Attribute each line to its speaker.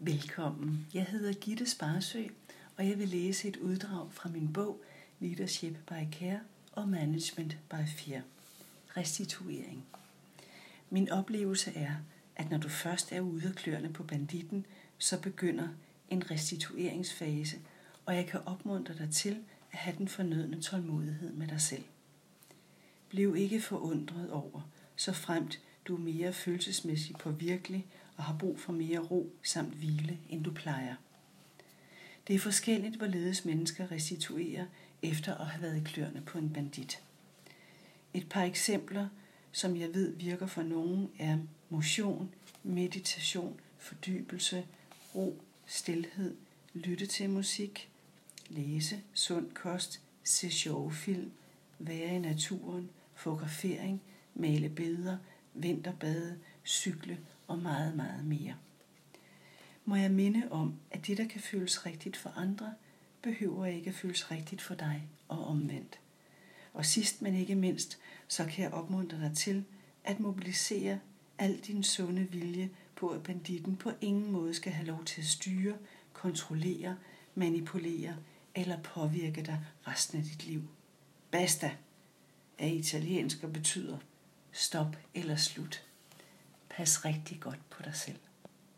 Speaker 1: Velkommen. Jeg hedder Gitte Sparsø, og jeg vil læse et uddrag fra min bog Leadership by Care og Management by Fear. Restituering. Min oplevelse er, at når du først er ude af kløerne på banditten, så begynder en restitueringsfase, og jeg kan opmuntre dig til at have den fornødne tålmodighed med dig selv. Bliv ikke forundret over, så fremt du er mere følelsesmæssigt påvirkelig og har brug for mere ro samt hvile, end du plejer. Det er forskelligt, hvorledes mennesker restituerer efter at have været i kløerne på en bandit. Et par eksempler, som jeg ved virker for nogen, er motion, meditation, fordybelse, ro, stilhed, lytte til musik, læse, sund kost, se sjove film, være i naturen, fotografering, male billeder, vinterbade, cykle og meget, meget mere. Må jeg minde om, at det, der kan føles rigtigt for andre, behøver ikke at føles rigtigt for dig og omvendt. Og sidst men ikke mindst, så kan jeg opmuntre dig til at mobilisere al din sunde vilje på, at banditten på ingen måde skal have lov til at styre, kontrollere, manipulere eller påvirke dig resten af dit liv. Basta er italiensk og betyder stop eller slut. Pas rigtig godt på dig selv.